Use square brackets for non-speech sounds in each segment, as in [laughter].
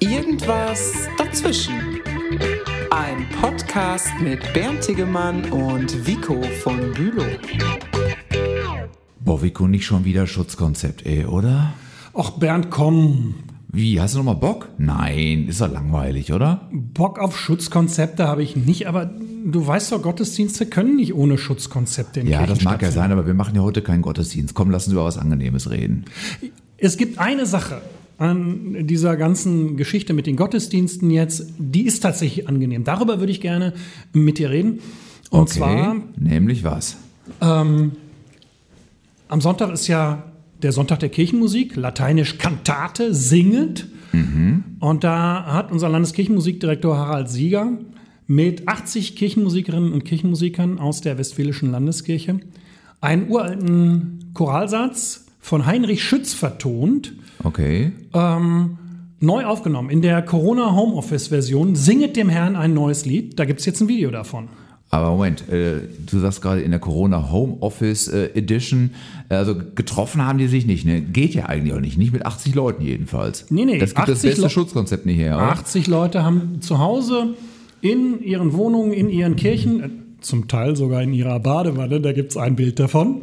Irgendwas dazwischen. Ein Podcast mit Bernd Tegemann und Vico von Bülow. Boah, Vico, nicht schon wieder Schutzkonzept, ey, oder? Och, Bernd, komm. Wie, hast du noch mal Bock? Nein, ist doch langweilig, oder? Bock auf Schutzkonzepte habe ich nicht, aber du weißt doch, Gottesdienste können nicht ohne Schutzkonzepte in Ja, Kirchen das mag ja sein, aber wir machen ja heute keinen Gottesdienst. Komm, lass uns über was Angenehmes reden. Es gibt eine Sache an dieser ganzen Geschichte mit den Gottesdiensten jetzt, die ist tatsächlich angenehm. Darüber würde ich gerne mit dir reden. Und zwar, nämlich was? am Sonntag ist ja der Sonntag der Kirchenmusik, lateinisch Kantate, singend. Und da hat unser Landeskirchenmusikdirektor Harald Sieger mit 80 Kirchenmusikerinnen und Kirchenmusikern aus der Westfälischen Landeskirche einen uralten Choralsatz von Heinrich Schütz vertont, Okay. neu aufgenommen. In der Corona Homeoffice Version Singet dem Herrn ein neues Lied. Da gibt es jetzt ein Video davon. Aber Moment, äh, du sagst gerade in der Corona Homeoffice äh, Edition, äh, also getroffen haben die sich nicht, ne? Geht ja eigentlich auch nicht. Nicht mit 80 Leuten jedenfalls. Nee, nee, Das gibt das 80 beste Le- Schutzkonzept nicht her, oder? 80 Leute haben zu Hause in ihren Wohnungen, in ihren Kirchen, äh, zum Teil sogar in ihrer Badewanne, da gibt es ein Bild davon,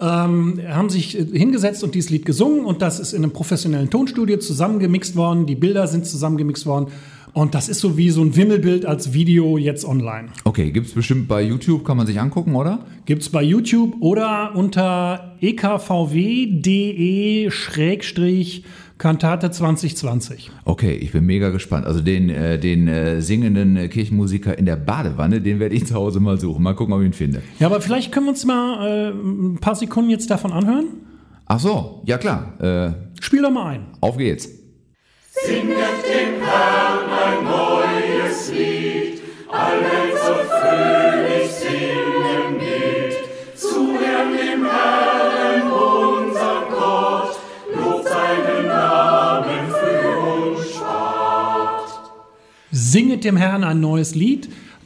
ähm, haben sich äh, hingesetzt und dieses Lied gesungen und das ist in einem professionellen Tonstudio zusammengemixt worden, die Bilder sind zusammengemixt worden und das ist so wie so ein Wimmelbild als Video jetzt online. Okay, gibt's bestimmt bei YouTube, kann man sich angucken, oder? Gibt es bei YouTube oder unter E ekvw.de-kantate 2020. Okay, ich bin mega gespannt. Also den, äh, den äh, singenden Kirchenmusiker in der Badewanne, den werde ich zu Hause mal suchen. Mal gucken, ob ich ihn finde. Ja, aber vielleicht können wir uns mal äh, ein paar Sekunden jetzt davon anhören. Ach so, ja klar. Äh, Spiel doch mal ein. auf geht's. Singet dem Herrn ein neues Lied.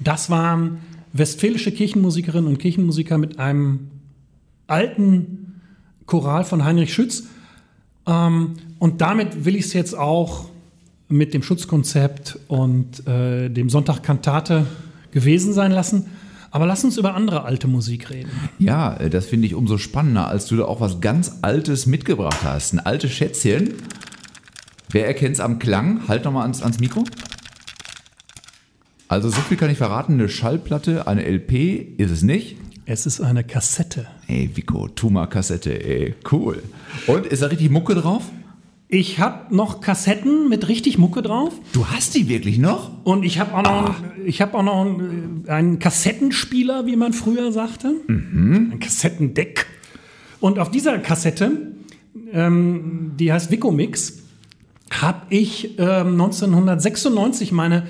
Das waren westfälische Kirchenmusikerinnen und Kirchenmusiker mit einem alten Choral von Heinrich Schütz. Ähm, und damit will ich es jetzt auch mit dem Schutzkonzept und äh, dem Sonntag Kantate gewesen sein lassen. Aber lass uns über andere alte Musik reden. Ja, äh, das finde ich umso spannender, als du da auch was ganz Altes mitgebracht hast. Ein altes Schätzchen. Wer erkennt's am Klang? Halt nochmal ans, ans Mikro. Also so viel kann ich verraten, eine Schallplatte, eine LP ist es nicht. Es ist eine Kassette. Ey, Vico, tu mal Kassette, ey, cool. Und ist da richtig Mucke drauf? Ich habe noch Kassetten mit richtig Mucke drauf. Du hast die wirklich noch? Und ich habe auch noch, ich hab auch noch einen, äh, einen Kassettenspieler, wie man früher sagte. Ein Kassettendeck. Und auf dieser Kassette, ähm, die heißt Vicomix, habe ich ähm, 1996 meine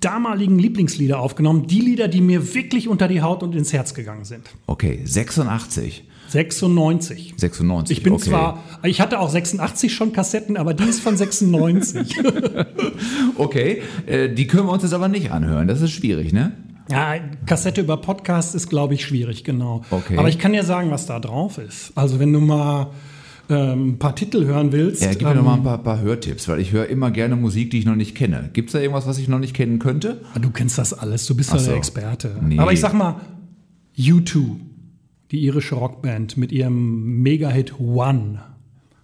damaligen Lieblingslieder aufgenommen. Die Lieder, die mir wirklich unter die Haut und ins Herz gegangen sind. Okay, 86. 96. 96. Ich bin okay. zwar, ich hatte auch 86 schon Kassetten, aber die ist von 96. [laughs] [laughs] Okay, äh, die können wir uns jetzt aber nicht anhören. Das ist schwierig, ne? Ja, Kassette über Podcast ist, glaube ich, schwierig, genau. Okay. Aber ich kann dir sagen, was da drauf ist. Also, wenn du mal ähm, ein paar Titel hören willst. Ja, gib mir ähm, doch mal ein paar, paar Hörtipps, weil ich höre immer gerne Musik, die ich noch nicht kenne. Gibt es da irgendwas, was ich noch nicht kennen könnte? ah, Du kennst das alles, du bist Ach ja so. der Experte. Nee. Aber ich sag mal, U2, die irische Rockband mit ihrem Mega-Hit One,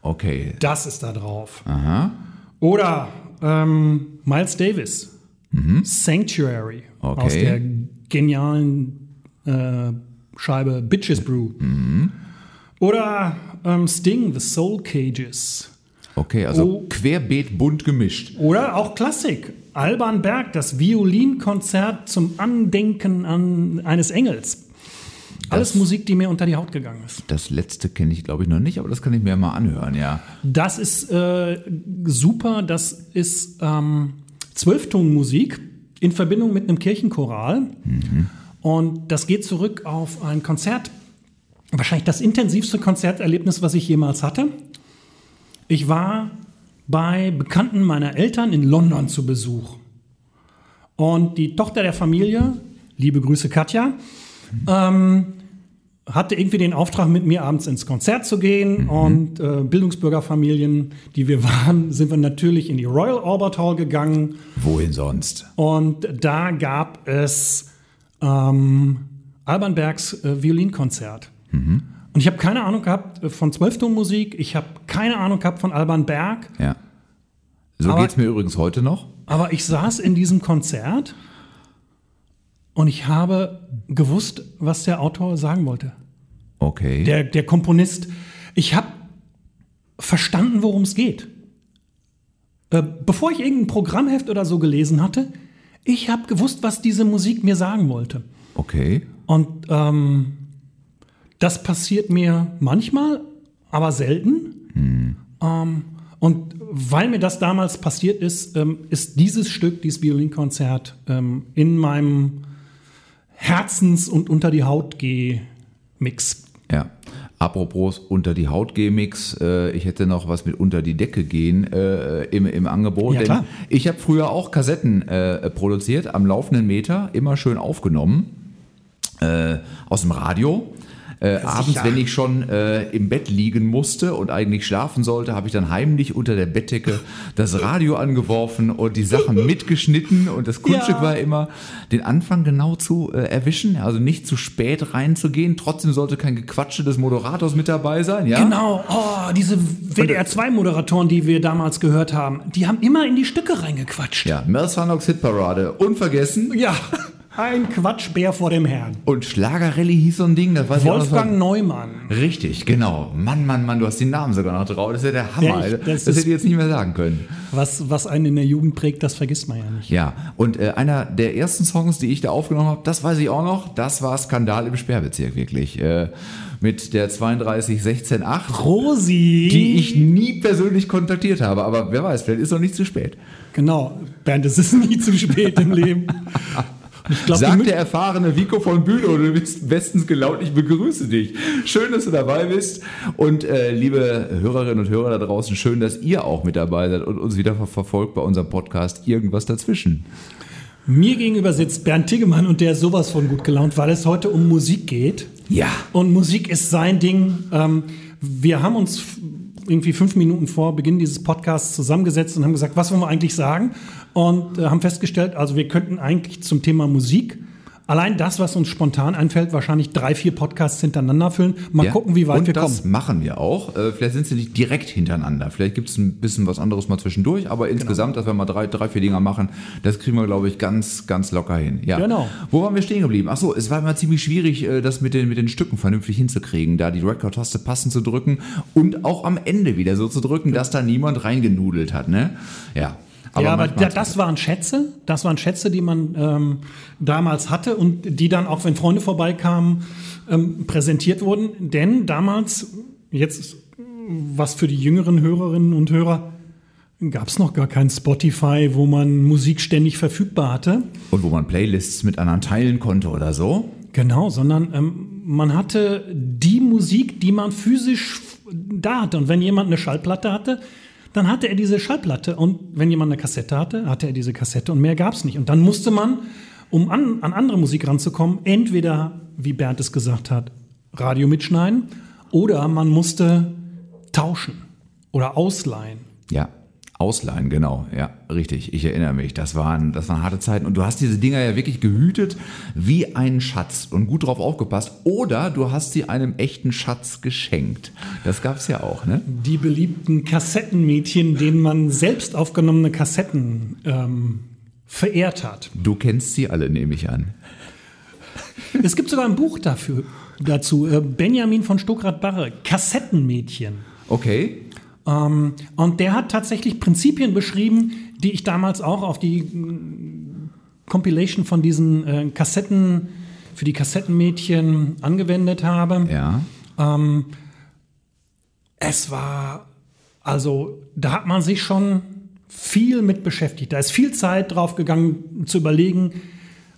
Okay. das ist da drauf. Aha. Oder ähm, Miles Davis, Sanctuary Mhm. Okay. aus der genialen äh, Scheibe Bitches Brew. Mhm. Oder ähm, Sting, The Soul Cages. Okay, also Oh. querbeet bunt gemischt. Oder auch Klassik. Alban Berg, das Violinkonzert zum Andenken an eines Engels. Alles Das- Musik, die mir unter die Haut gegangen ist. Das letzte kenne ich, glaube ich, noch nicht, aber das kann ich mir mal anhören, ja. Das ist äh, super. Das ist ähm, Zwölftonmusik in Verbindung mit einem Kirchenchoral. Und das geht zurück auf ein Konzert, wahrscheinlich das intensivste Konzerterlebnis, was ich jemals hatte. Ich war bei Bekannten meiner Eltern in London zu Besuch. Und die Tochter der Familie, liebe Grüße Katja, ähm, hatte irgendwie den Auftrag, mit mir abends ins Konzert zu gehen. Und äh, Bildungsbürgerfamilien, die wir waren, [laughs] sind wir natürlich in die Royal Albert Hall gegangen. Wohin sonst? Und da gab es ähm, Alban Bergs äh, Violinkonzert. Und ich habe keine Ahnung gehabt von Zwölftonmusik. Ich habe keine Ahnung gehabt von Alban Berg. Ja. So Aber- geht's mir übrigens heute noch. Aber ich saß in diesem Konzert und ich habe gewusst, was der Autor sagen wollte. Okay. Der, der Komponist. Ich habe verstanden, worum es geht. Äh, bevor ich irgendein Programmheft oder so gelesen hatte, ich habe gewusst, was diese Musik mir sagen wollte. okay. Und ähm, das passiert mir manchmal, aber selten. Ähm, und weil mir das damals passiert ist, ähm, ist dieses Stück, dieses Violinkonzert, ähm, in meinem Herzens- und unter die Haut Mix. Ja. Apropos unter die Haut G-Mix, äh, ich hätte noch was mit unter die Decke gehen äh, im, im Angebot. Ja, denn klar. ich habe früher auch Kassetten äh, produziert, am laufenden Meter, immer schön aufgenommen, äh, aus dem Radio. Äh, abends, wenn ich schon äh, im Bett liegen musste und eigentlich schlafen sollte, habe ich dann heimlich unter der Bettdecke das Radio angeworfen und die Sachen [laughs] mitgeschnitten. Und das Kunststück Ja. war immer, den Anfang genau zu äh, erwischen, also nicht zu spät reinzugehen. Trotzdem sollte kein Gequatsche des Moderators mit dabei sein. Ja? Genau, oh, diese WDR2-Moderatoren, die wir damals gehört haben, die haben immer in die Stücke reingequatscht. Ja, Mel Sandocks Hitparade, unvergessen. Ja, ein Quatschbär vor dem Herrn. Und Schlagerrallye hieß so ein Ding, das weiß ich auch. Wolfgang Neumann. Richtig, genau. Mann, Mann, Mann, du hast den Namen sogar noch drauf. Das ist ja der Hammer. Ja, ich- das das hätte ich jetzt nicht mehr sagen können. Was, was einen in der Jugend prägt, das vergisst man ja nicht. Ja, und äh, einer der ersten Songs, die ich da aufgenommen habe, das weiß ich auch noch, das war Skandal im Sperrbezirk wirklich. Äh, mit der 32168, Rosi. die ich nie persönlich kontaktiert habe. Aber wer weiß, vielleicht ist noch nicht zu spät. Genau, Bernd, es ist [laughs] nie zu spät im Leben. Ich glaube, Sagt der erfahrene Vico von Bülow, du bist bestens gelaunt, ich begrüße dich. Schön, dass du dabei bist. Und äh, liebe Hörerinnen und Hörer da draußen, schön, dass ihr auch mit dabei seid und uns wieder ver verfolgt bei unserem Podcast Irgendwas dazwischen. mir gegenüber sitzt Bernd Tiggemann und der ist sowas von gut gelaunt, weil es heute um Musik geht. Ja. Und Musik ist sein Ding. Ähm, wir haben uns irgendwie fünf Minuten vor Beginn dieses Podcasts zusammengesetzt und haben gesagt, was wollen wir eigentlich sagen? Und äh, haben festgestellt, also wir könnten eigentlich zum Thema Musik allein das, was uns spontan einfällt, wahrscheinlich drei, vier Podcasts hintereinander füllen. Mal Ja. gucken, wie weit und wir das kommen. machen wir auch. Äh, vielleicht sind sie nicht direkt hintereinander. Vielleicht gibt es ein bisschen was anderes mal zwischendurch, aber Genau. insgesamt, dass wir mal drei, drei, vier Dinger machen, das kriegen wir, glaube ich, ganz, ganz locker hin. Ja. Genau. Wo waren wir stehen geblieben? Achso, es war immer ziemlich schwierig, äh, das mit den, mit den Stücken vernünftig hinzukriegen, da die Record-Taste passend zu drücken und auch am Ende wieder so zu drücken, dass da niemand reingenudelt hat, ne? Ja. Ja, aber da, das waren Schätze, das waren Schätze, die man ähm, damals hatte und die dann auch, wenn Freunde vorbeikamen, ähm, präsentiert wurden. Denn damals, jetzt was für die jüngeren Hörerinnen und Hörer, gab es noch gar kein Spotify, wo man Musik ständig verfügbar hatte. Und wo man Playlists mit anderen teilen konnte oder so. Genau, sondern ähm, man hatte die Musik, die man physisch da hatte. Und wenn jemand eine Schallplatte hatte, dann hatte er diese Schallplatte. Und wenn jemand eine Kassette hatte, hatte er diese Kassette und mehr gab es nicht. Und dann musste man, um an, an andere Musik ranzukommen, entweder, wie Bernd es gesagt hat, Radio mitschneiden oder man musste tauschen oder ausleihen. Ja, ausleihen, genau. Ja, richtig. Ich erinnere mich. Das waren, das waren harte Zeiten. Und du hast diese Dinger ja wirklich gehütet wie ein Schatz und gut drauf aufgepasst. Oder du hast sie einem echten Schatz geschenkt. Das gab es ja auch, ne? Die beliebten Kassettenmädchen, denen man selbst aufgenommene Kassetten ähm, verehrt hat. Du kennst sie alle, nehme ich an. Es gibt sogar ein Buch dafür, dazu. äh, Benjamin von Stuckrad-Barre, Kassettenmädchen. Okay. Ähm, und der hat tatsächlich Prinzipien beschrieben, die ich damals auch auf die mm, Compilation von diesen äh, Kassetten für die Kassettenmädchen angewendet habe. Ja. Ähm, es war, also da hat man sich schon viel mit beschäftigt. Da ist viel Zeit drauf gegangen zu überlegen,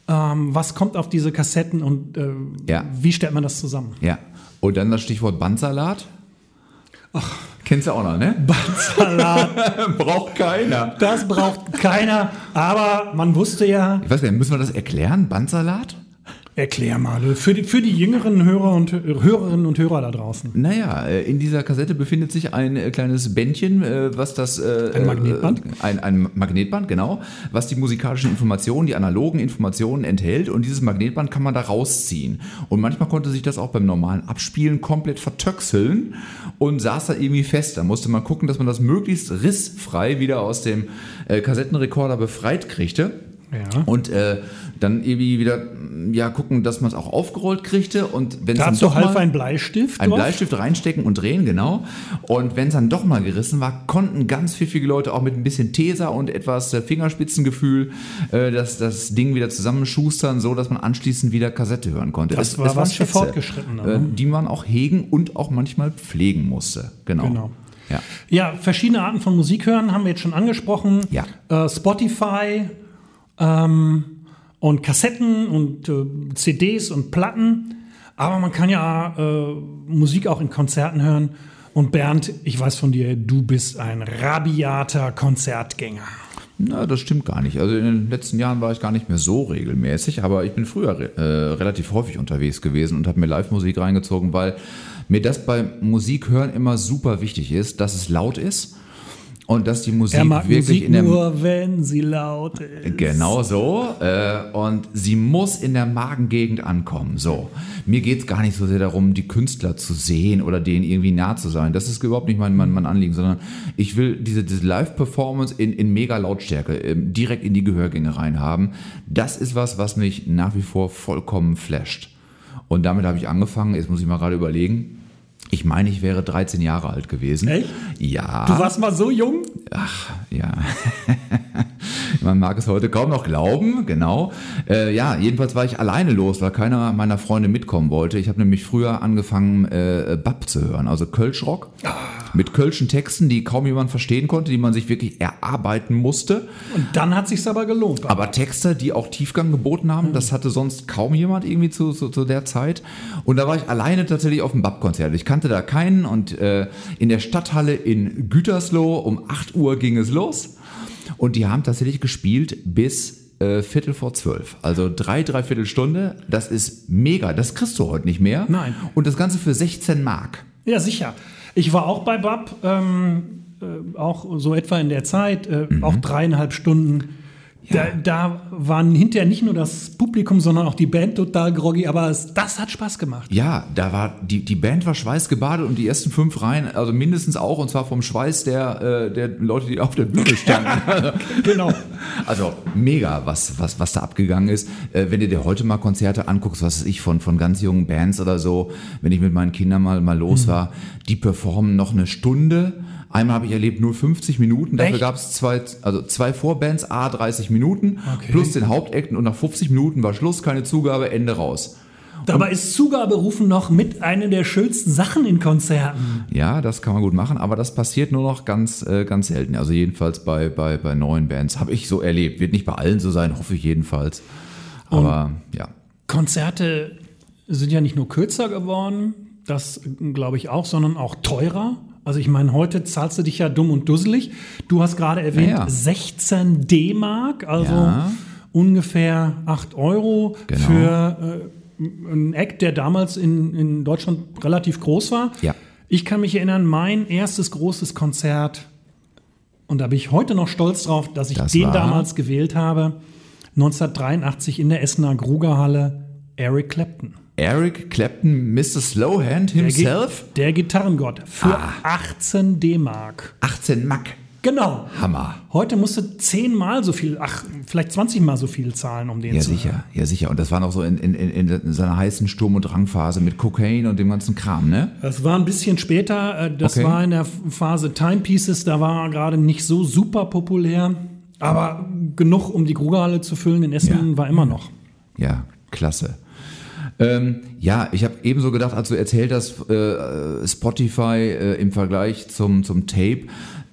ähm, was kommt auf diese Kassetten und äh, Ja. wie stellt man das zusammen. Ja. Und dann das Stichwort Bandsalat. Ach. Kennst du auch noch, ne? Bandsalat, [laughs] Braucht keiner. das braucht keiner, aber man wusste ja, Ich weiß nicht, müssen wir das erklären? Bandsalat? Erklär mal, für die, für die jüngeren Hörer und Hörerinnen und Hörer da draußen. Naja, äh, in dieser Kassette befindet sich ein äh, kleines Bändchen, äh, was das. Ein Magnetband? Ein, ein Magnetband, genau, was die musikalischen Informationen, die analogen Informationen enthält. Und dieses Magnetband kann man da rausziehen. Und manchmal konnte sich das auch beim normalen Abspielen komplett vertöxeln und saß da irgendwie fest. Da musste man gucken, dass man das möglichst rissfrei wieder aus dem Kassettenrekorder befreit kriegte. Ja. Und äh, dann irgendwie wieder ja gucken, dass man es auch aufgerollt kriegte und wenn es dann doch half mal ein Bleistift, ein Bleistift reinstecken und drehen genau. Und wenn es dann doch mal gerissen war, konnten ganz pfiffige Leute auch mit ein bisschen Teser und etwas äh, Fingerspitzengefühl äh, das, das Ding wieder zusammenschustern, so dass man anschließend wieder Kassette hören konnte. Das es, war es was für Fortgeschrittene, äh, die man auch hegen und auch manchmal pflegen musste. Genau. genau. Ja. ja, verschiedene Arten von Musik hören haben wir jetzt schon angesprochen. Ja. Äh, Spotify, ähm, und Kassetten und äh, CDs und Platten. Aber man kann ja äh, Musik auch in Konzerten hören. Und Bernd, ich weiß von dir, du bist ein rabiater Konzertgänger. Na, das stimmt gar nicht. Also in den letzten Jahren war ich gar nicht mehr so regelmäßig, aber ich bin früher äh, relativ häufig unterwegs gewesen und habe mir Live-Musik reingezogen, weil mir das bei Musik hören immer super wichtig ist, dass es laut ist und dass die Musik er mag wirklich Musik in der nur wenn sie laut ist. Genau so. Äh, und sie muss in der Magengegend ankommen. So. Mir geht es gar nicht so sehr darum, die Künstler zu sehen oder denen irgendwie nah zu sein. Das ist überhaupt nicht mein, mein, mein Anliegen, sondern ich will diese, diese Live-Performance in, in mega Lautstärke äh, direkt in die Gehörgänge reinhaben. Das ist was, was mich nach wie vor vollkommen flasht. Und damit habe ich angefangen. Jetzt muss ich mal gerade überlegen ich meine, ich wäre 13 Jahre alt gewesen. Echt? Ja. Du warst mal so jung? Ach, ja. [laughs] Man mag es heute kaum noch glauben, genau. Äh, ja, jedenfalls war ich alleine los, weil keiner meiner Freunde mitkommen wollte. Ich habe nämlich früher angefangen, äh, Bab zu hören, also Kölschrock. Mit kölschen Texten, die kaum jemand verstehen konnte, die man sich wirklich erarbeiten musste. Und dann hat sich's aber gelohnt. Aber, aber Texte, die auch Tiefgang geboten haben, mhm. das hatte sonst kaum jemand irgendwie zu, zu, zu, der Zeit. Und da war ich alleine tatsächlich auf dem Bab-Konzert. Ich kannte da keinen und äh, in der Stadthalle in Gütersloh um 8 Uhr ging es los. Und die haben tatsächlich gespielt bis äh, Viertel vor zwölf. Also drei, dreiviertel Stunde. Das ist mega. Das kriegst du heute nicht mehr. Nein. Und das Ganze für 16 Mark. Ja, sicher. Ich war auch bei BAP, ähm, äh, auch so etwa in der Zeit, äh, mhm. auch dreieinhalb Stunden ja. Da, da, waren hinterher nicht nur das Publikum, sondern auch die Band total groggy, aber es, das hat Spaß gemacht. Ja, da war die, die Band war schweißgebadet und die ersten fünf Reihen, also mindestens auch, und zwar vom Schweiß der, äh, der Leute, die auf der Bühne standen. [laughs] genau. Also mega, was, was, was da abgegangen ist. Äh, wenn du dir heute mal Konzerte anguckst, was weiß ich, von, von ganz jungen Bands oder so, wenn ich mit meinen Kindern mal, mal los mhm. war, die performen noch eine Stunde Einmal habe ich erlebt nur 50 Minuten. Dafür gab es zwei, also zwei Vorbands, A 30 Minuten, okay. plus den Hauptakten und nach 50 Minuten war Schluss, keine Zugabe, Ende raus. Dabei ist Zugaberufen noch mit einer der schönsten Sachen in Konzerten. Ja, das kann man gut machen, aber das passiert nur noch ganz, äh, ganz selten. Also jedenfalls bei, bei, bei neuen Bands habe ich so erlebt. Wird nicht bei allen so sein, hoffe ich jedenfalls. Aber und ja. Konzerte sind ja nicht nur kürzer geworden, das glaube ich auch, sondern auch teurer. Also ich meine, heute zahlst du dich ja dumm und dusselig. Du hast gerade erwähnt, ja, ja. 16 D-Mark, also ja. ungefähr 8 Euro genau. für äh, einen Act, der damals in, in Deutschland relativ groß war. Ich kann mich erinnern, mein erstes großes Konzert, und da bin ich heute noch stolz drauf, dass ich das den damals gewählt habe, 1983 in der Essener Grugerhalle, Eric Clapton. Eric Clapton, Mr. Slowhand himself? Der, der Gitarrengott für ah. 18 D-Mark. 18 Mack. Genau. Hammer. Heute musst du zehnmal so viel, ach, vielleicht 20 Mal so viel zahlen, um den ja, zu sicher, hören. Ja, sicher. Und das war noch so in, in, in seiner heißen Sturm- und Drangphase mit Cocaine und dem ganzen Kram, ne? Das war ein bisschen später. Äh, das okay. war in der Phase Timepieces. Da war er gerade nicht so super populär. Aber genug, um die Grugerhalle zu füllen in Essen, ja. war immer noch. Ja, klasse. Ähm, ja, ich habe ebenso gedacht, als du erzählt hast, äh, Spotify äh, im Vergleich zum, zum Tape,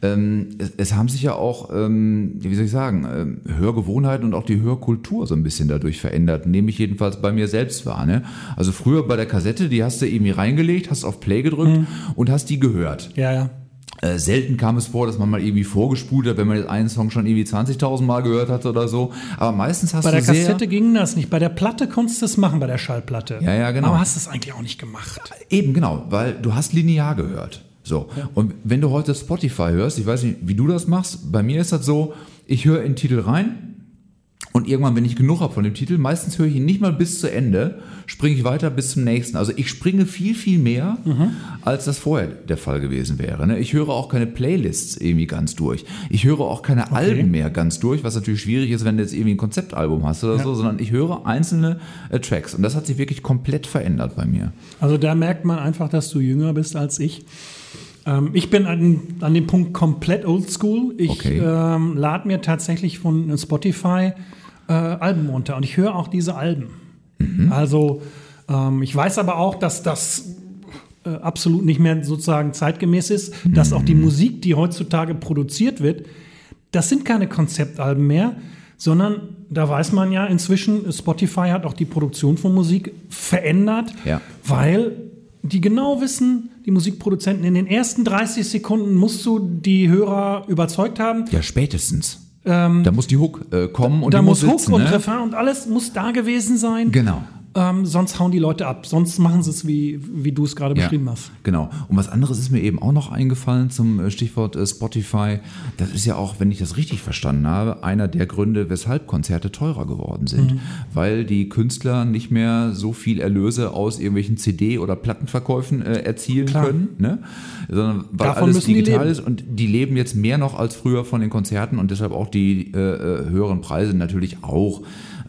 ähm, es, es, haben sich ja auch, ähm, wie soll ich sagen, äh, Hörgewohnheiten und auch die Hörkultur so ein bisschen dadurch verändert, nehme ich jedenfalls bei mir selbst wahr. Ne? Also früher bei der Kassette, die hast du irgendwie reingelegt, hast auf Play gedrückt mhm. und hast die gehört. Ja, ja. Äh, selten kam es vor, dass man mal irgendwie vorgespult hat, wenn man einen Song schon irgendwie 20.000 Mal gehört hat oder so. Aber meistens hast Bei du der sehr... Kassette ging das nicht. Bei der Platte konntest du es machen, bei der Schallplatte. Ja, ja, genau. Aber hast es eigentlich auch nicht gemacht. Eben, genau, weil du hast linear gehört. So. Und wenn du heute Spotify hörst, ich weiß nicht, wie du das machst, bei mir ist das so, ich höre in den Titel rein und irgendwann, wenn ich genug habe von dem Titel, meistens höre ich ihn nicht mal bis zu Ende, springe ich weiter bis zum nächsten. Also ich springe viel, viel mehr, als das vorher der Fall gewesen wäre. ne? Ich höre auch keine Playlists irgendwie ganz durch. Ich höre auch keine Alben mehr ganz durch, was natürlich schwierig ist, wenn du jetzt irgendwie ein Konzeptalbum hast oder so, sondern ich höre einzelne äh, Tracks. Und das hat sich wirklich komplett verändert bei mir. Also da merkt man einfach, dass du jünger bist als ich. Ähm, ich bin an, an dem Punkt komplett oldschool. Ich Okay. ähm, lade mir tatsächlich von Spotify äh, Alben runter und ich höre auch diese Alben. Also ähm, ich weiß aber auch, dass das äh, absolut nicht mehr sozusagen zeitgemäß ist, dass auch die Musik, die heutzutage produziert wird, das sind keine Konzeptalben mehr, sondern da weiß man ja inzwischen, Spotify hat auch die Produktion von Musik verändert, Ja. weil die genau wissen, die Musikproduzenten, in den ersten 30 Sekunden musst du die Hörer überzeugt haben. Ja, spätestens. Da muss die Hook äh, kommen und da muss muss Hook sitzen, und ne? Refrain und alles muss da gewesen sein. Genau. Ähm, sonst hauen die Leute ab. Sonst machen sie es, wie, wie du es gerade beschrieben hast. Genau. Und was anderes ist mir eben auch noch eingefallen zum äh, Stichwort äh, Spotify. Das ist ja auch, wenn ich das richtig verstanden habe, einer der Gründe, weshalb Konzerte teurer geworden sind. Mhm. Weil die Künstler nicht mehr so viel Erlöse aus irgendwelchen CD- oder Plattenverkäufen äh, erzielen Klar. können, ne? sondern weil Davon alles digital ist und die leben jetzt mehr noch als früher von den Konzerten und deshalb auch die äh, äh, höheren Preise natürlich auch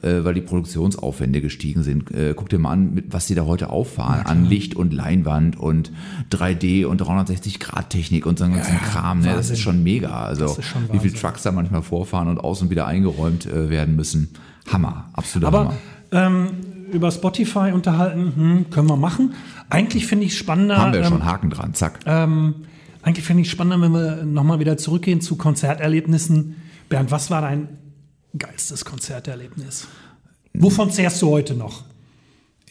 äh, weil die Produktionsaufwände gestiegen sind. Äh, guck dir mal an, mit, was sie da heute auffahren an Licht und Leinwand und 3D und 360-Grad-Technik und so einen ganzen Kram. Ne? Das ist schon mega. Also schon wie viele. Trucks da manchmal vorfahren und außen wieder eingeräumt äh, werden müssen. Hammer, absoluter Aber Hammer. ähm, über Spotify unterhalten, hm, können wir machen. Eigentlich finde ich spannender. Haben wir ähm, schon, Haken dran, zack. Ähm, eigentlich finde ich spannender, wenn wir nochmal wieder zurückgehen zu Konzerterlebnissen. Bernd, was war dein geilstes Konzerterlebnis? Wovon zehrst du heute noch?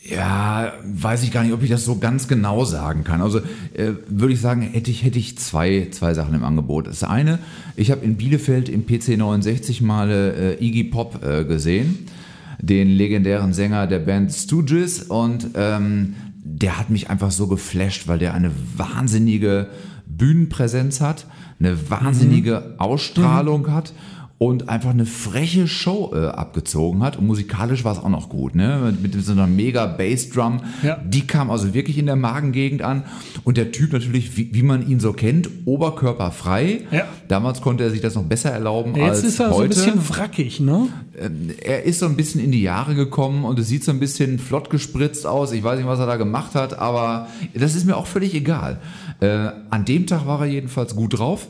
Ja, weiß ich gar nicht, ob ich das so ganz genau sagen kann. Also äh, würde ich sagen, hätte ich, hätte ich zwei, zwei Sachen im Angebot. Das eine, ich habe in Bielefeld im PC 69 mal äh, Iggy Pop äh, gesehen, den legendären Sänger der Band Stooges und ähm, der hat mich einfach so geflasht, weil der eine wahnsinnige Bühnenpräsenz hat, eine wahnsinnige Ausstrahlung hat und einfach eine freche Show äh, abgezogen hat. Und musikalisch war es auch noch gut, ne? Mit, so einer mega Bassdrum. Ja. Die kam also wirklich in der Magengegend an. Und der Typ natürlich, wie, wie man ihn so kennt, oberkörperfrei. Ja. Damals konnte er sich das noch besser erlauben als Jetzt ist er so ein heute. bisschen wrackig, ne? er ist so ein bisschen in die Jahre gekommen und es sieht so ein bisschen flott gespritzt aus. Ich weiß nicht, was er da gemacht hat, aber das ist mir auch völlig egal. Äh, an dem Tag war er jedenfalls gut drauf,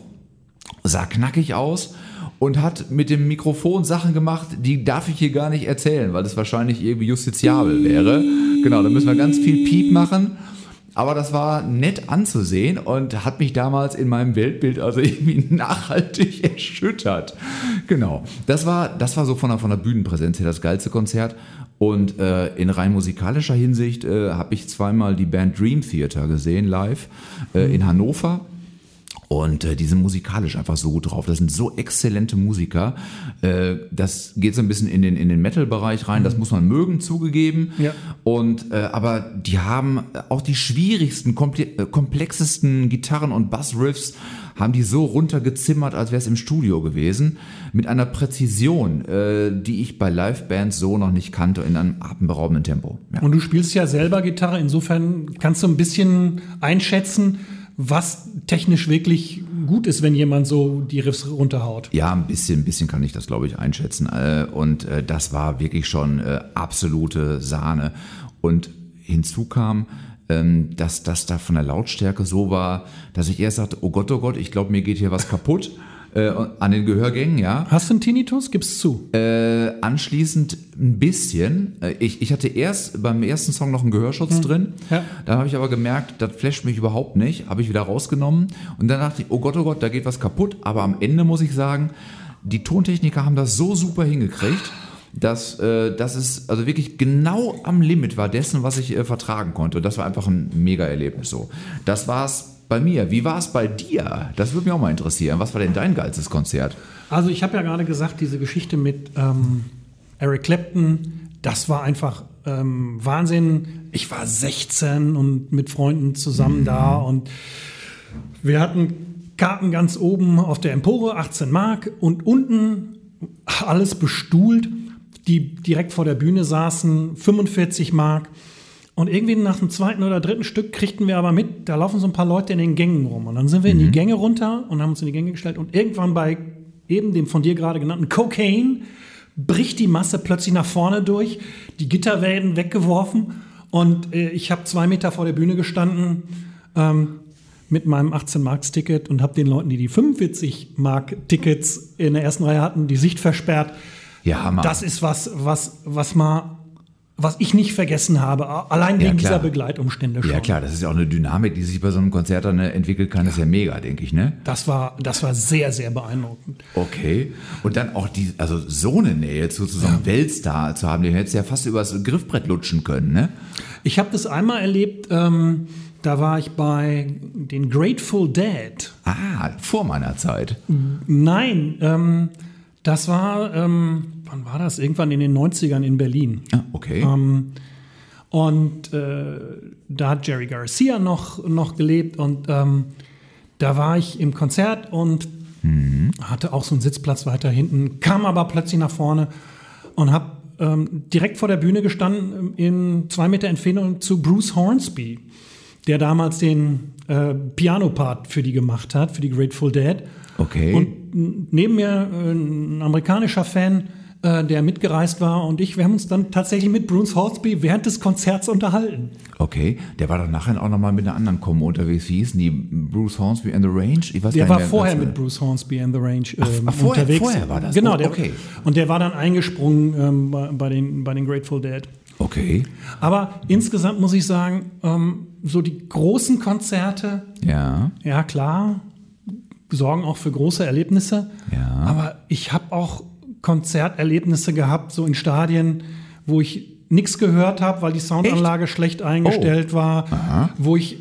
sah knackig aus und hat mit dem Mikrofon Sachen gemacht, die darf ich hier gar nicht erzählen, weil das wahrscheinlich irgendwie justiziabel wäre. Genau, da müssen wir ganz viel Piep machen. Aber das war nett anzusehen und hat mich damals in meinem Weltbild also [laughs] irgendwie nachhaltig erschüttert. Genau. Das war, das war so von der, von der Bühnenpräsenz her das geilste Konzert. Und äh, in rein musikalischer Hinsicht äh, habe ich zweimal die Band Dream Theater gesehen, live äh, in Hannover. Und äh, die sind musikalisch einfach so gut drauf. Das sind so exzellente Musiker. Äh, das geht so ein bisschen in den, in den Metal-Bereich rein. Das muss man mögen, zugegeben. Ja. Und, äh, aber die haben auch die schwierigsten, komple äh, komplexesten Gitarren- und Bassriffs haben die so runtergezimmert, als wäre es im Studio gewesen. Mit einer Präzision, äh, die ich bei Live-Bands so noch nicht kannte, in einem atemberaubenden Tempo. Ja. Und du spielst ja selber Gitarre, insofern kannst du ein bisschen einschätzen, was technisch wirklich gut ist, wenn jemand so die Riffs runterhaut. Ja, ein bisschen, ein bisschen kann ich das, glaube ich, einschätzen. Äh, Und äh, das war wirklich schon äh, absolute Sahne. Und hinzu kam, ähm, dass das da von der Lautstärke so war, dass ich erst sagte, oh Gott, oh Gott, ich glaube, mir geht hier was kaputt. [laughs] Äh, an den Gehörgängen, ja. Hast du einen Tinnitus? Gib's zu. Äh, anschließend ein bisschen. Äh, Ich, ich hatte erst beim ersten Song noch einen Gehörschutz drin. Ja. Dann habe ich aber gemerkt, das flasht mich überhaupt nicht. Habe ich wieder rausgenommen. Und dann dachte ich, oh Gott, oh Gott, da geht was kaputt. Aber am Ende muss ich sagen, die Tontechniker haben das so super hingekriegt, dass, äh, dass es also wirklich genau am Limit war dessen, was ich äh, vertragen konnte. Und das war einfach ein mega Erlebnis so. Das war's bei mir. Wie war es bei dir? Das würde mich auch mal interessieren. Was war denn dein geilstes Konzert? Also ich habe ja gerade gesagt, diese Geschichte mit ähm, Eric Clapton, das war einfach ähm, Wahnsinn. Ich war 16 und mit Freunden zusammen mhm. da und wir hatten Karten ganz oben auf der Empore, 18 Mark und unten alles bestuhlt, die direkt vor der Bühne saßen, 45 Mark. Und irgendwie nach dem zweiten oder dritten Stück kriegten wir aber mit, da laufen so ein paar Leute in den Gängen rum. Und dann sind wir in die mhm. Gänge runter und haben uns in die Gänge gestellt. Und irgendwann bei eben dem von dir gerade genannten Cocaine bricht die Masse plötzlich nach vorne durch, die Gitter werden weggeworfen und äh, ich habe zwei Meter vor der Bühne gestanden ähm, mit meinem 18-Marks-Ticket und habe den Leuten, die die 45-Mark-Tickets in der ersten Reihe hatten, die Sicht versperrt. Ja, Mann. Das ist was, was, was mal was ich nicht vergessen habe, allein wegen ja, dieser Begleitumstände schon. Ja klar, das ist ja auch eine Dynamik, die sich bei so einem Konzert dann äh, entwickeln kann, das ist ja mega, denke ich, ne? Das war, das war sehr, sehr beeindruckend. Okay. Und dann auch die, also so eine Nähe zu, zu so einem ja. Weltstar zu haben, den hättest du ja fast übers Griffbrett lutschen können, ne? Ich habe das einmal erlebt, ähm, da war ich bei den Grateful Dead. Ah, vor meiner Zeit. Nein, ähm, das war, ähm, wann war das? Irgendwann in den 90ern in Berlin. Ah, okay. Ähm, und äh, da hat Jerry Garcia noch, noch gelebt und ähm, da war ich im Konzert und mhm. hatte auch so einen Sitzplatz weiter hinten, kam aber plötzlich nach vorne und habe ähm, direkt vor der Bühne gestanden in zwei Meter Entfernung zu Bruce Hornsby, der damals den äh, Piano-Part für die gemacht hat, für die Grateful Dead. Okay. Und neben mir äh, ein amerikanischer Fan, äh, der mitgereist war und ich, wir haben uns dann tatsächlich mit Bruce Hornsby während des Konzerts unterhalten. Okay, der war dann nachher auch nochmal mit einer anderen Kombo unterwegs. Wie hießen die? Bruce Hornsby and the Range? Ich weiß der war vorher mit Bruce Hornsby and the Range äh, ach, ach, vorher, unterwegs. Vorher war das? Genau, der, okay. Und der war dann eingesprungen ähm, bei, bei, den, bei den Grateful Dead. Okay. Aber insgesamt muss ich sagen, ähm, so die großen Konzerte, ja, ja klar, sorgen auch für große Erlebnisse. Ja. Aber ich habe auch Konzerterlebnisse gehabt, so in Stadien, wo ich nichts gehört habe, weil die Soundanlage Echt? schlecht eingestellt oh. war, Aha. wo ich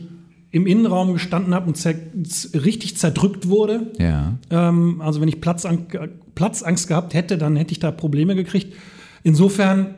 im Innenraum gestanden habe und zer richtig zerdrückt wurde. Ja. Ähm, also wenn ich Platzang Platzangst gehabt hätte, dann hätte ich da Probleme gekriegt. Insofern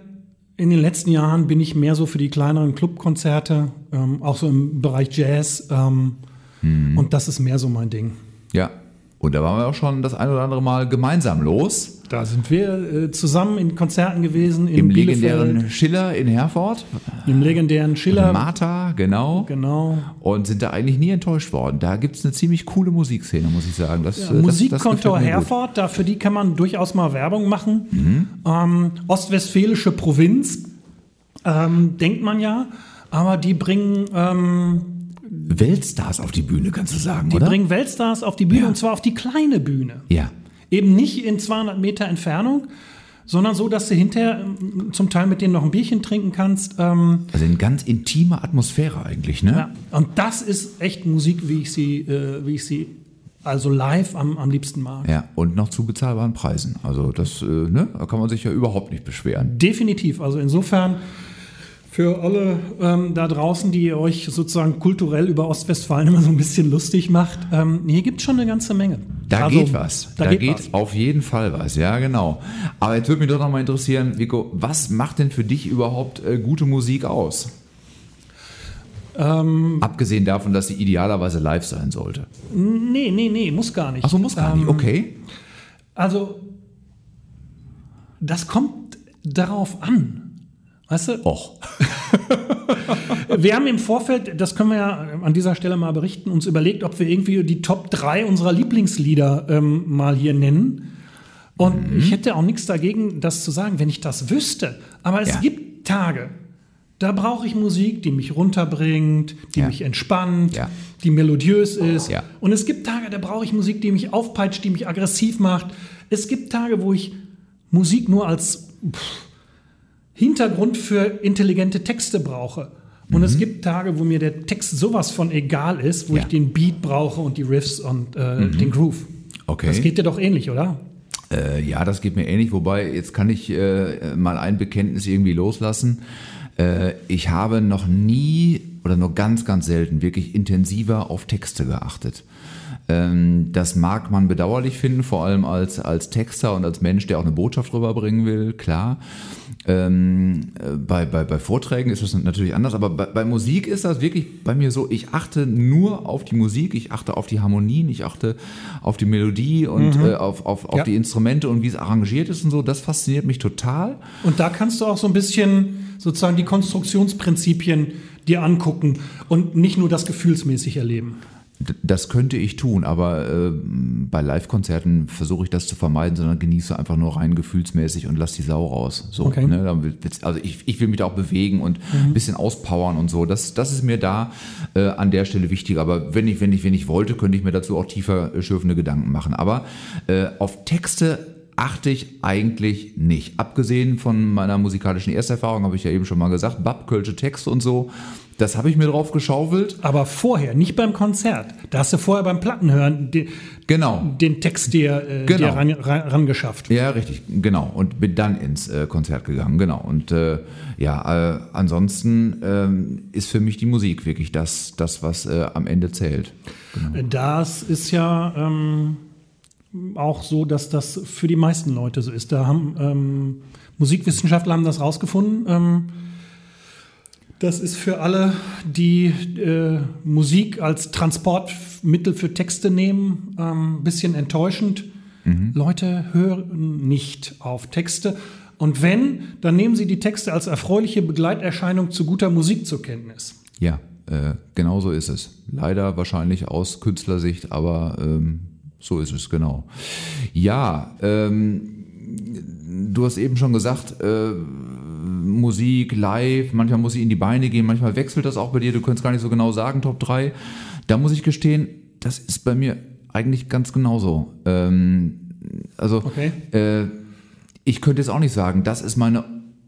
in den letzten Jahren bin ich mehr so für die kleineren Clubkonzerte, ähm, auch so im Bereich Jazz. Ähm, hm. Und das ist mehr so mein Ding. Ja, und da waren wir auch schon das ein oder andere Mal gemeinsam los. Da sind wir äh, zusammen in Konzerten gewesen. Im Bielefeld. legendären Schiller in Herford. Im legendären Schiller. Martha, genau. Genau. Und sind da eigentlich nie enttäuscht worden. Da gibt es eine ziemlich coole Musikszene, muss ich sagen. Das, ja, Musikkontor Herford, da, für die kann man durchaus mal Werbung machen. Mhm. Ähm, Ostwestfälische Provinz, ähm, denkt man ja. Aber die bringen ähm, Weltstars auf die Bühne, kannst du sagen, die oder? Die bringen Weltstars auf die Bühne ja. und zwar auf die kleine Bühne. Ja. Eben nicht in 200 Meter Entfernung, sondern so, dass du hinterher ähm, zum Teil mit denen noch ein Bierchen trinken kannst. Ähm, also in ganz intimer Atmosphäre eigentlich, ne? Ja, und das ist echt Musik, wie ich sie, äh, wie ich sie also live am, am liebsten mag. Ja, und noch zu bezahlbaren Preisen. Also das, äh, ne, da kann man sich ja überhaupt nicht beschweren. Definitiv. Also insofern für alle ähm, da draußen, die euch sozusagen kulturell über Ostwestfalen immer so ein bisschen lustig macht, ähm, hier gibt es schon eine ganze Menge. Da also, geht was. Da, da geht, geht was. auf jeden Fall was, ja, genau. Aber jetzt würde mich doch noch mal interessieren, Vico, was macht denn für dich überhaupt äh, gute Musik aus? Ähm, Abgesehen davon, dass sie idealerweise live sein sollte. Nee, nee, nee, muss gar nicht. Achso, muss gar ähm, nicht, okay. Also, das kommt darauf an. Weißt du? Och. [laughs] wir haben im Vorfeld, das können wir ja an dieser Stelle mal berichten, uns überlegt, ob wir irgendwie die Top 3 unserer Lieblingslieder ähm, mal hier nennen. Und mhm. ich hätte auch nichts dagegen, das zu sagen, wenn ich das wüsste. Aber es ja. gibt Tage, da brauche ich Musik, die mich runterbringt, die ja. mich entspannt, ja. die melodiös ist. Und es gibt Tage, da brauche ich Musik, die mich aufpeitscht, die mich aggressiv macht. Es gibt Tage, wo ich Musik nur als pff, Hintergrund für intelligente Texte brauche. Und mhm. es gibt Tage, wo mir der Text sowas von egal ist, wo ja. ich den Beat brauche und die Riffs und äh, mhm. den Groove. Okay. Das geht dir doch ähnlich, oder? Äh, ja, das geht mir ähnlich. Wobei, jetzt kann ich äh, mal ein Bekenntnis irgendwie loslassen. Äh, ich habe noch nie oder nur ganz, ganz selten wirklich intensiver auf Texte geachtet. Ähm, das mag man bedauerlich finden, vor allem als, als Texter und als Mensch, der auch eine Botschaft rüberbringen will, klar. Ähm, äh, bei, bei, bei Vorträgen ist das natürlich anders, aber bei, bei Musik ist das wirklich bei mir so, ich achte nur auf die Musik, ich achte auf die Harmonien, ich achte auf die Melodie und Mhm. äh, auf, auf, auf Ja. die Instrumente und wie es arrangiert ist und so. Das fasziniert mich total. Und da kannst du auch so ein bisschen sozusagen die Konstruktionsprinzipien dir angucken und nicht nur das gefühlsmäßig erleben. Das könnte ich tun, aber äh, bei Live-Konzerten versuche ich das zu vermeiden, sondern genieße einfach nur rein gefühlsmäßig und lass die Sau raus. So, Okay. ne? Also ich, ich will mich da auch bewegen und ein bisschen auspowern und so. Das, das ist mir da äh, an der Stelle wichtig. Aber wenn ich, wenn ich, wenn ich wollte, könnte ich mir dazu auch tiefer äh, schürfende Gedanken machen. Aber äh, auf Texte achte ich eigentlich nicht. Abgesehen von meiner musikalischen Ersterfahrung, habe ich ja eben schon mal gesagt, Babkölsche Texte und so, das habe ich mir drauf geschaufelt. Aber vorher, nicht beim Konzert. Da hast du vorher beim Plattenhören den, Genau. den Text dir, äh, Genau. dir ran, ran, rangeschafft. Ja, richtig, genau. Und bin dann ins äh, Konzert gegangen, genau. Und äh, ja, äh, ansonsten ähm, ist für mich die Musik wirklich das, das was äh, am Ende zählt. Das ist ja ähm, auch so, dass das für die meisten Leute so ist. Da haben ähm, Musikwissenschaftler haben das rausgefunden. Das ist für alle, die äh, Musik als Transportmittel für Texte nehmen, ein ähm, bisschen enttäuschend. Leute hören nicht auf Texte. Und wenn, dann nehmen sie die Texte als erfreuliche Begleiterscheinung zu guter Musik zur Kenntnis. Ja, äh, genau so ist es. Leider wahrscheinlich aus Künstlersicht, aber ähm, so ist es, genau. Ja, ähm, du hast eben schon gesagt, äh, Musik live, manchmal muss sie in die Beine gehen, manchmal wechselt das auch bei dir, du könntest gar nicht so genau sagen, Top 3. Da muss ich gestehen, das ist bei mir eigentlich ganz genauso. Ähm, also, Okay. äh, ich könnte jetzt auch nicht sagen, das ist meine,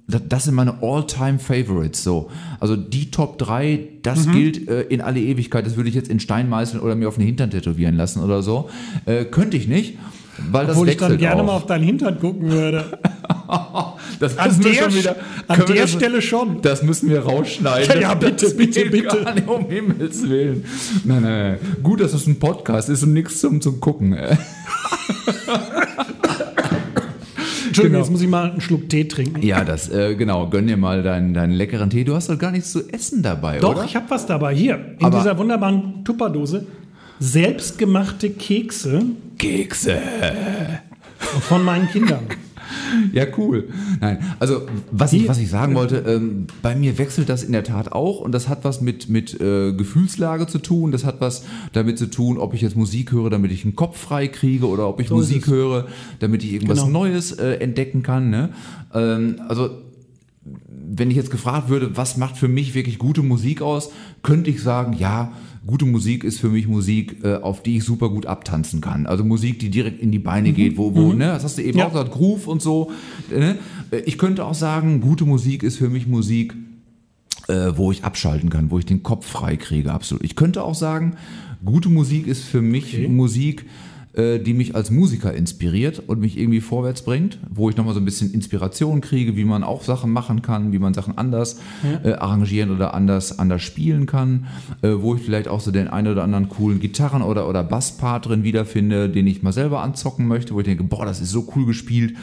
das, sind meine All-Time Favorites. So, also die Top 3, das gilt äh, in alle Ewigkeit. Das würde ich jetzt in Stein meißeln oder mir auf den Hintern tätowieren lassen oder so. Äh, könnte ich nicht, weil das Obwohl ich dann gerne auch. mal auf deinen Hintern gucken würde. [laughs] das An der, schon wieder. an der das- Stelle schon. Das müssen wir rausschneiden. Ja, bitte, Das bitte, bitte. Gar nicht, um Himmels Willen. Nein, nein, nein. Gut, dass es ein Podcast ist und nichts zum, zum Gucken. [laughs] Entschuldigung, Genau. jetzt muss ich mal einen Schluck Tee trinken. Ja, das, äh, genau. Gönn dir mal deinen, deinen leckeren Tee. Du hast doch gar nichts zu essen dabei, Doch, oder? ich habe was dabei. Hier, in Aber- dieser wunderbaren Tupperdose. Selbstgemachte Kekse Kekse. von meinen Kindern. Ja, cool. Nein, also was ich, was ich sagen wollte, ähm, bei mir wechselt das in der Tat auch und das hat was mit, mit äh, Gefühlslage zu tun, das hat was damit zu tun, ob ich jetzt Musik höre, damit ich einen Kopf frei kriege oder ob ich So Musik höre, damit ich irgendwas Genau. Neues äh, entdecken kann. Ne? Ähm, also wenn ich jetzt gefragt würde, was macht für mich wirklich gute Musik aus, könnte ich sagen, ja, gute Musik ist für mich Musik, äh, auf die ich super gut abtanzen kann. Also Musik, die direkt in die Beine geht, wo, wo, ne, das hast du eben Ja. auch gesagt, Groove und so. Ne? Äh, Ich könnte auch sagen, gute Musik ist für mich Musik, äh, wo ich abschalten kann, wo ich den Kopf frei kriege, absolut. Ich könnte auch sagen, gute Musik ist für mich Okay. Musik, die mich als Musiker inspiriert und mich irgendwie vorwärts bringt, wo ich nochmal so ein bisschen Inspiration kriege, wie man auch Sachen machen kann, wie man Sachen anders äh, arrangieren oder anders, anders spielen kann, äh, wo ich vielleicht auch so den einen oder anderen coolen Gitarren- oder, oder Basspart drin wiederfinde, den ich mal selber anzocken möchte, wo ich denke, boah, das ist so cool gespielt,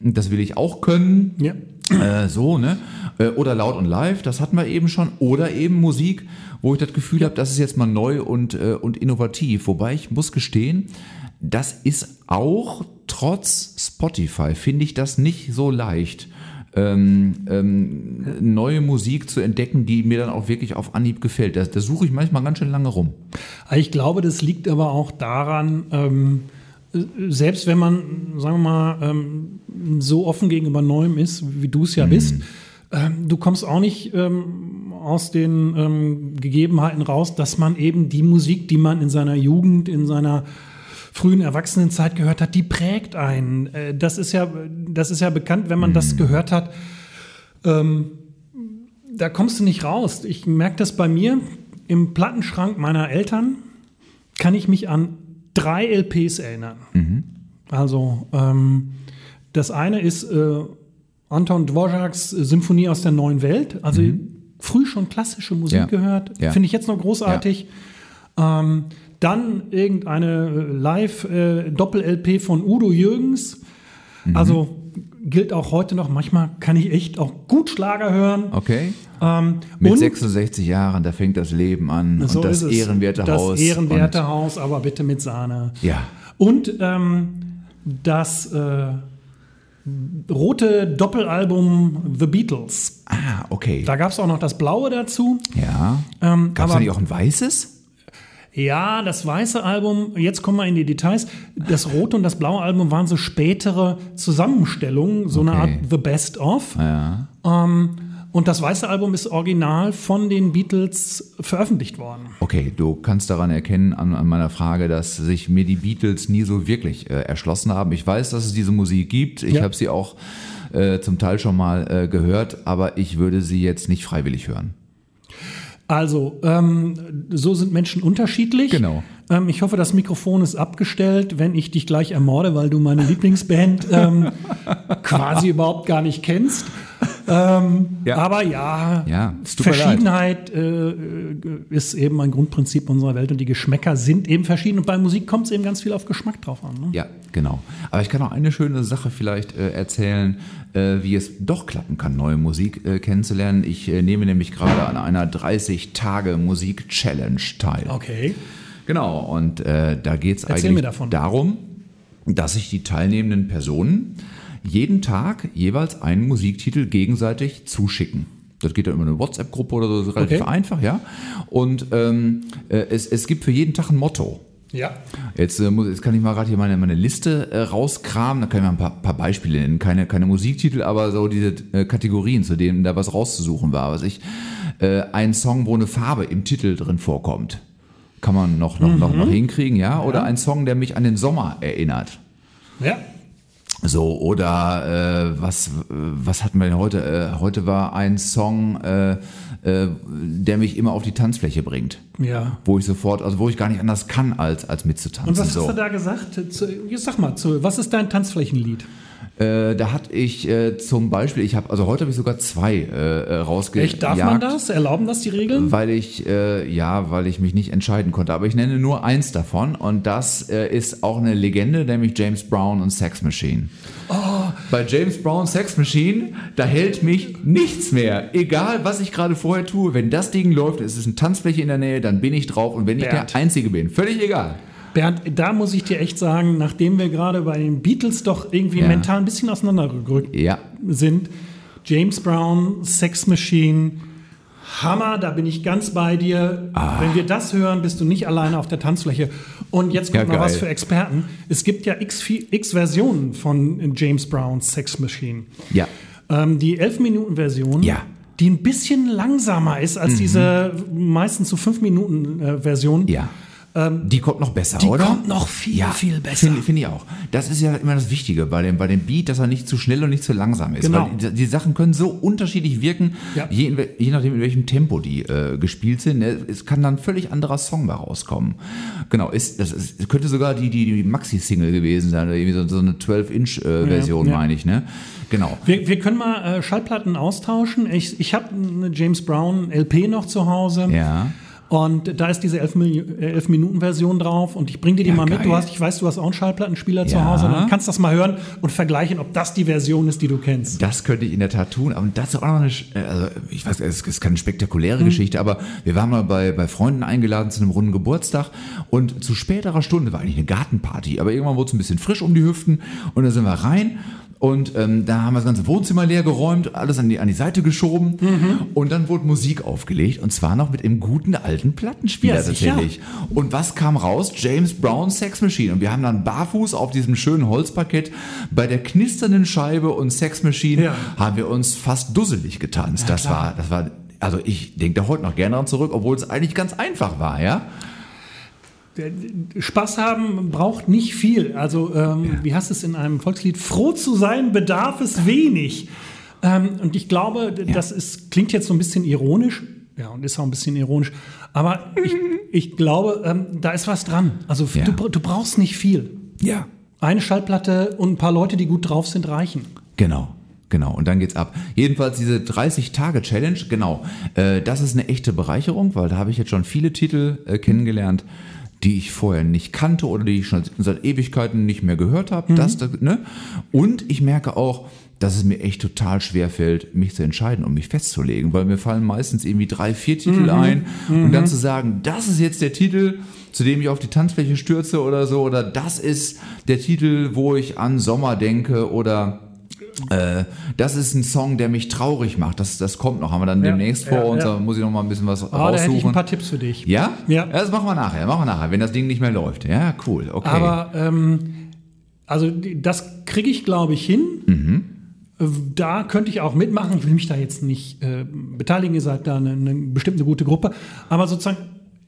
das will ich auch können. Ja. Äh, so, ne? Äh, Oder laut und live, das hatten wir eben schon. Oder eben Musik, wo ich das Gefühl habe, das ist jetzt mal neu und, äh, und innovativ. Wobei ich muss gestehen, das ist auch trotz Spotify, finde ich das nicht so leicht. Ähm, ähm, neue Musik zu entdecken, die mir dann auch wirklich auf Anhieb gefällt. Da, da suche ich manchmal ganz schön lange rum. Ich glaube, das liegt aber auch daran, ähm, äh, selbst wenn man, sagen wir mal, ähm, so offen gegenüber Neuem ist, wie du es ja bist, ähm, du kommst auch nicht ähm, aus den Gegebenheiten raus, dass man eben die Musik, die man in seiner Jugend, in seiner frühen Erwachsenenzeit gehört hat, die prägt einen. Äh, das ist ja, das ist ja bekannt, wenn man das gehört hat. Ähm, da kommst du nicht raus. Ich merke das bei mir im Plattenschrank meiner Eltern. Kann ich mich an drei LPs erinnern. Also ähm, das eine ist äh, Anton Dvořáks Symphonie aus der neuen Welt. Also früh schon klassische Musik Ja. gehört. Ja. Finde ich jetzt noch großartig. Ähm, dann irgendeine äh, Live-Doppel-LP von Udo Jürgens. Mhm. Also gilt auch heute noch. Manchmal kann ich echt auch gut Schlager hören. Okay. Ähm, Mit und 66 Jahren, da fängt das Leben an. so und das ehrenwerte das Haus. ehrenwerte Haus, aber bitte mit Sahne. Und, ja. Und ähm, das äh, rote Doppelalbum The Beatles. Ah, okay. Da gab es auch noch das blaue dazu. ja. Ähm, Gab es da nicht auch ein weißes? Ja, das weiße Album, jetzt kommen wir in die Details. Das rote und das blaue Album waren so spätere Zusammenstellungen, so eine Okay. Art The Best of. Ja. Ähm, und das weiße Album ist original von den Beatles veröffentlicht worden. Okay, du kannst daran erkennen an, an meiner Frage, dass sich mir die Beatles nie so wirklich äh, erschlossen haben. Ich weiß, dass es diese Musik gibt. Ich Ja. habe sie auch äh, zum Teil schon mal äh, gehört, aber ich würde sie jetzt nicht freiwillig hören. Also, ähm, so sind Menschen unterschiedlich. Genau. Ähm, ich hoffe, das Mikrofon ist abgestellt, wenn ich dich gleich ermorde, weil du meine Lieblingsband ähm, [laughs] quasi überhaupt gar nicht kennst. Ähm, Ja. Aber ja, Ja, Verschiedenheit äh, ist eben ein Grundprinzip unserer Welt und die Geschmäcker sind eben verschieden. Und bei Musik kommt es eben ganz viel auf Geschmack drauf an. Ne? Ja, genau. Aber ich kann auch eine schöne Sache vielleicht äh, erzählen, äh, wie es doch klappen kann, neue Musik äh, kennenzulernen. Ich äh, nehme nämlich gerade an einer 30-Tage-Musik-Challenge teil. Okay. Genau, und äh, da geht es eigentlich darum, dass sich die teilnehmenden Personen jeden Tag jeweils einen Musiktitel gegenseitig zuschicken. Das geht dann über eine WhatsApp-Gruppe oder so, das ist relativ Okay. einfach, ja. Und ähm, äh, es, es gibt für jeden Tag ein Motto. Ja. Jetzt, äh, muss, jetzt kann ich mal gerade hier meine, meine Liste äh, rauskramen, da kann ich mal ein paar, paar Beispiele nennen. Keine, keine Musiktitel, aber so diese äh, Kategorien, zu denen da was rauszusuchen war. Was ich, äh, ein Song, wo eine Farbe im Titel drin vorkommt. Kann man noch, noch, noch, noch hinkriegen, ja? Oder ein Song, der mich an den Sommer erinnert. Ja. So, oder äh, was, was hatten wir denn heute? Äh, heute war ein Song, äh, äh, der mich immer auf die Tanzfläche bringt. Ja. Wo ich sofort, also wo ich gar nicht anders kann, als, als mitzutanzen. Und was so. hast du da gesagt? Zu, sag mal, zu, was ist dein Tanzflächenlied? Äh, da hatte ich äh, zum Beispiel, ich habe, also heute habe ich sogar zwei äh, rausgejagt. Echt, darf man das? Erlauben das die Regeln? Weil ich, äh, ja, weil ich mich nicht entscheiden konnte. Aber ich nenne nur eins davon und das äh, ist auch eine Legende, nämlich James Brown und Sex Machine. Bei James Brown Sex Machine, da hält mich nichts mehr. Egal, was ich gerade vorher tue, wenn das Ding läuft, es ist eine Tanzfläche in der Nähe, dann bin ich drauf und wenn ich Bernd. der Einzige bin, völlig egal. Bernd, da muss ich dir echt sagen, nachdem wir gerade bei den Beatles doch irgendwie Ja. mental ein bisschen auseinandergerückt Ja, sind, James Brown, Sex Machine, Hammer, da bin ich ganz bei dir. Ah. Wenn wir das hören, bist du nicht alleine auf der Tanzfläche. Und jetzt kommt Ja, mal was für Experten. Es gibt ja x, x Versionen von James Browns Sex Machine. ja. Ähm, die 11-Minuten-Version, Ja. die ein bisschen langsamer ist als diese meistens so 5-Minuten-Version. Ja. Die kommt noch besser, die oder? kommt noch viel, viel besser. Finde find ich auch. Das ist ja immer das Wichtige bei dem, bei dem Beat, dass er nicht zu schnell und nicht zu langsam ist. Genau. Weil die, die Sachen können so unterschiedlich wirken, Ja. je, je nachdem, in welchem Tempo die äh, gespielt sind. ne? Es kann dann ein völlig anderer Song bei rauskommen. Genau, ist, das ist, es könnte sogar die, die, die Maxi-Single gewesen sein, oder irgendwie so, so eine 12-Inch-Version, Ja, ja. meine ich, ne? Genau. Wir, wir können mal äh, Schallplatten austauschen. Ich, ich habe eine James Brown LP noch zu Hause. Ja. Und da ist diese 11-Minuten-Version drauf. Und ich bringe dir die Ja, mal mit. geil. Du hast, ich weiß, du hast auch einen Schallplattenspieler zu Ja. Hause. Dann kannst du das mal hören und vergleichen, ob das die Version ist, die du kennst. Das könnte ich in der Tat tun. Aber das ist auch noch eine, äh, also ich weiß, es ist keine Mhm. spektakuläre Geschichte, aber wir waren mal bei, bei Freunden eingeladen zu einem runden Geburtstag und zu späterer Stunde war eigentlich eine Gartenparty, aber irgendwann wurde es ein bisschen frisch um die Hüften und da sind wir rein und ähm, da haben wir das ganze Wohnzimmer leer geräumt, alles an die, an die Seite geschoben Mhm. und dann wurde Musik aufgelegt und zwar noch mit dem guten alten Plattenspieler Ja, tatsächlich. Und was kam raus? James Brown Sex Machine. Und wir haben dann barfuß auf diesem schönen Holzparkett bei der knisternden Scheibe und Sex Machine Ja. haben wir uns fast dusselig getanzt. das war, das war, also ich denke da heute noch gerne dran zurück, obwohl es eigentlich ganz einfach war, ja? Spaß haben braucht nicht viel. Also, ähm, wie heißt es in einem Volkslied? Froh zu sein bedarf es wenig. Ähm, und ich glaube, das ist, klingt jetzt so ein bisschen ironisch. Ja, und ist auch ein bisschen ironisch. Aber ich, [laughs] ich glaube, ähm, da ist was dran. Also, Ja. du, du brauchst nicht viel. Ja. Eine Schallplatte und ein paar Leute, die gut drauf sind, reichen. Genau. Genau, und dann geht's ab. Jedenfalls diese 30-Tage-Challenge, genau, äh, das ist eine echte Bereicherung, weil da habe ich jetzt schon viele Titel äh, kennengelernt, die ich vorher nicht kannte oder die ich schon seit Ewigkeiten nicht mehr gehört habe. Das, das, ne? Und ich merke auch, dass es mir echt total schwer fällt, mich zu entscheiden und mich festzulegen, weil mir fallen meistens irgendwie drei, vier Titel ein und dann zu sagen, das ist jetzt der Titel, zu dem ich auf die Tanzfläche stürze oder so, oder das ist der Titel, wo ich an Sommer denke oder äh, das ist ein Song, der mich traurig macht. Das, das kommt noch, haben wir dann Ja, demnächst vor ja, uns, ja. da muss ich noch mal ein bisschen was Ah, da hätte ich ein raussuchen. paar Tipps für dich. ja? Ja. Das machen wir nachher, machen wir nachher, wenn das Ding nicht mehr läuft. Ja, cool, okay. Aber ähm, also das kriege ich, glaube ich, hin. Mhm. Da könnte ich auch mitmachen. Ich will mich da jetzt nicht äh, beteiligen. Ihr seid da eine, eine bestimmt eine gute Gruppe. Aber sozusagen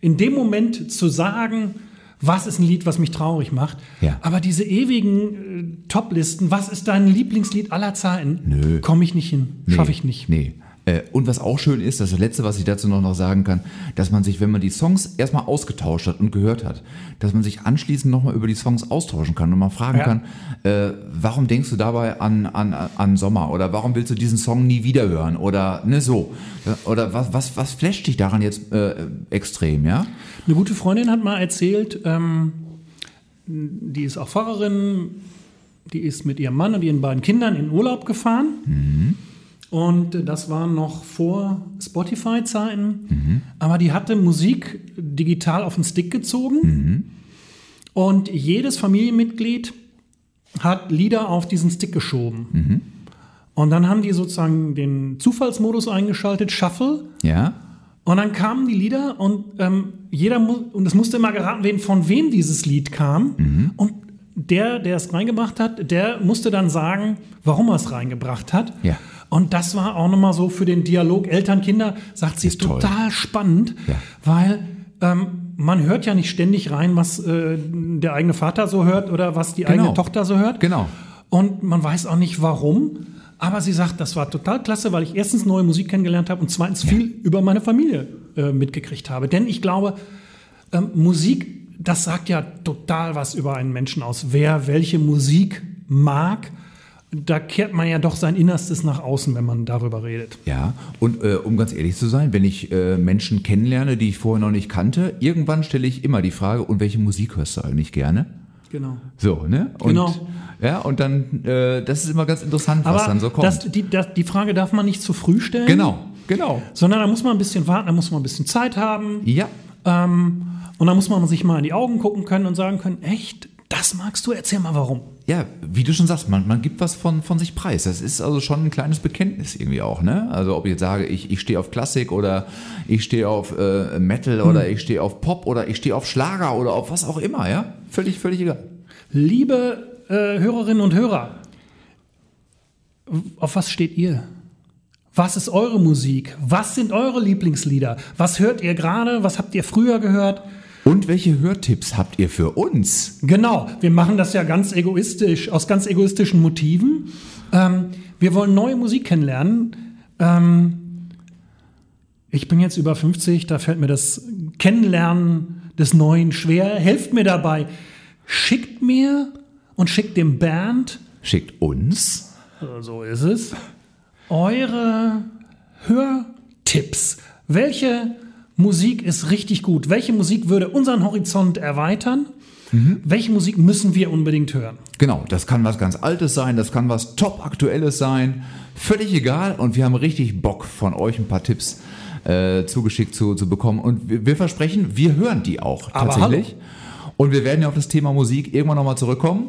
in dem Moment zu sagen, was ist ein Lied, was mich traurig macht. Ja. Aber diese ewigen äh, Top-Listen, was ist dein Lieblingslied aller Zeiten? Nö. Komme ich nicht hin. Nee, Schaffe ich nicht. Nee. Äh, Und was auch schön ist, das, Letzte, was ich dazu noch, noch sagen kann, dass man sich, wenn man die Songs erstmal ausgetauscht hat und gehört hat, dass man sich anschließend nochmal über die Songs austauschen kann und mal fragen Ja. kann, äh, warum denkst du dabei an, an, an Sommer oder warum willst du diesen Song nie wieder hören oder ne so oder was, was, was flasht dich daran jetzt äh, extrem, ja? Eine gute Freundin hat mal erzählt, ähm, die ist auch Pfarrerin, die ist mit ihrem Mann und ihren beiden Kindern in Urlaub gefahren. Und das war noch vor Spotify-Zeiten. Aber die hatte Musik digital auf den Stick gezogen. Und jedes Familienmitglied hat Lieder auf diesen Stick geschoben. Und dann haben die sozusagen den Zufallsmodus eingeschaltet, Shuffle. Ja? Und dann kamen die Lieder und ähm, jeder und es musste immer geraten werden, von wem dieses Lied kam. Mhm. Und der, der es reingebracht hat, der musste dann sagen, warum er es reingebracht hat. Ja. Und das war auch nochmal so für den Dialog Eltern-Kinder, sagt sie, Ist toll. total spannend, Ja. weil ähm, man hört ja nicht ständig rein, was äh, der eigene Vater so hört oder was die Genau. eigene Tochter so hört. Genau. Und man weiß auch nicht warum. Aber sie sagt, das war total klasse, weil ich erstens neue Musik kennengelernt habe und zweitens viel über meine Familie äh, mitgekriegt habe. Denn ich glaube, ähm, Musik, das sagt ja total was über einen Menschen aus. Wer welche Musik mag, da kehrt man ja doch sein Innerstes nach außen, wenn man darüber redet. Ja, und äh, um ganz ehrlich zu sein, wenn ich äh, Menschen kennenlerne, die ich vorher noch nicht kannte, irgendwann stelle ich immer die Frage, und welche Musik hörst du eigentlich gerne? Genau. So, ne? Und, Genau. Ja, und dann, äh, das ist immer ganz interessant, was Aber dann so kommt. das, die, das, die Frage darf man nicht zu früh stellen. genau, genau. Sondern da muss man ein bisschen warten, da muss man ein bisschen Zeit haben. Ja, Ähm, und dann muss man sich mal in die Augen gucken können und sagen können, echt, das magst du? Erzähl mal warum. ja, wie du schon sagst, man, man gibt was von, von sich preis. Das ist also schon ein kleines Bekenntnis irgendwie auch, ne? Also ob ich jetzt sage, ich, ich stehe auf Klassik oder ich stehe auf äh, Metal oder ich stehe auf Pop oder ich stehe auf Schlager oder auf was auch immer, ja? Völlig, völlig egal. Liebe äh, Hörerinnen und Hörer, auf was steht ihr? Was ist eure Musik? Was sind eure Lieblingslieder? Was hört ihr gerade? Was habt ihr früher gehört? Und welche Hörtipps habt ihr für uns? Genau, wir machen das ja ganz egoistisch, aus ganz egoistischen Motiven. Ähm, wir wollen neue Musik kennenlernen. Ähm, ich bin jetzt über 50, da fällt mir das Kennenlernen des Neuen schwer. Helft mir dabei. Schickt mir und schickt dem Bernd, Schickt uns so ist es, eure Hörtipps. Welche Musik ist richtig gut? Welche Musik würde unseren Horizont erweitern? Welche Musik müssen wir unbedingt hören? Genau, das kann was ganz Altes sein, das kann was top Aktuelles sein. Völlig egal und wir haben richtig Bock von euch ein paar Tipps äh, zugeschickt zu, zu bekommen. Und wir, wir versprechen, wir hören die auch tatsächlich. Und wir werden ja auf das Thema Musik irgendwann nochmal zurückkommen.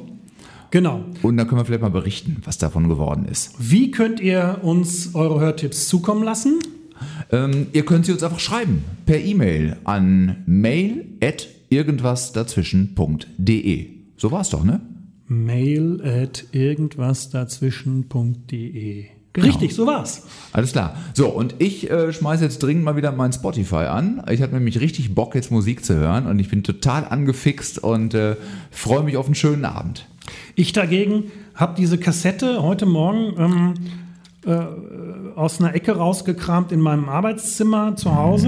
Genau. Und dann können wir vielleicht mal berichten, was davon geworden ist. Wie könnt ihr uns eure Hörtipps zukommen lassen? Ähm, ihr könnt sie uns einfach schreiben per E-Mail an mail at irgendwasdazwischen.de. So war es doch, ne? Mail at irgendwasdazwischen.de. Genau. Richtig, so war's. Alles klar. So, und ich äh, schmeiße jetzt dringend mal wieder mein Spotify an. Ich hatte nämlich richtig Bock, jetzt Musik zu hören und ich bin total angefixt und äh, freue mich auf einen schönen Abend. Ich dagegen habe diese Kassette heute Morgen ähm, äh, aus einer Ecke rausgekramt in meinem Arbeitszimmer zu Hause.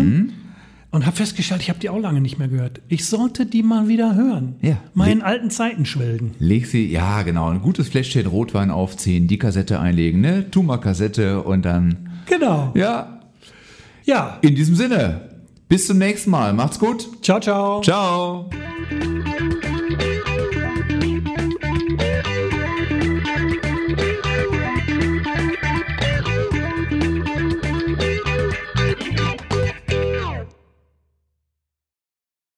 und habe festgestellt, ich habe die auch lange nicht mehr gehört. Ich sollte die mal wieder hören. Ja. Mal in alten Zeiten schwelgen. Leg sie, ja genau, ein gutes Fläschchen Rotwein aufziehen, die Kassette einlegen, ne? Tuma-Kassette und dann, Genau. ja, Ja. in diesem Sinne, bis zum nächsten Mal. Macht's gut. Ciao, ciao. Ciao.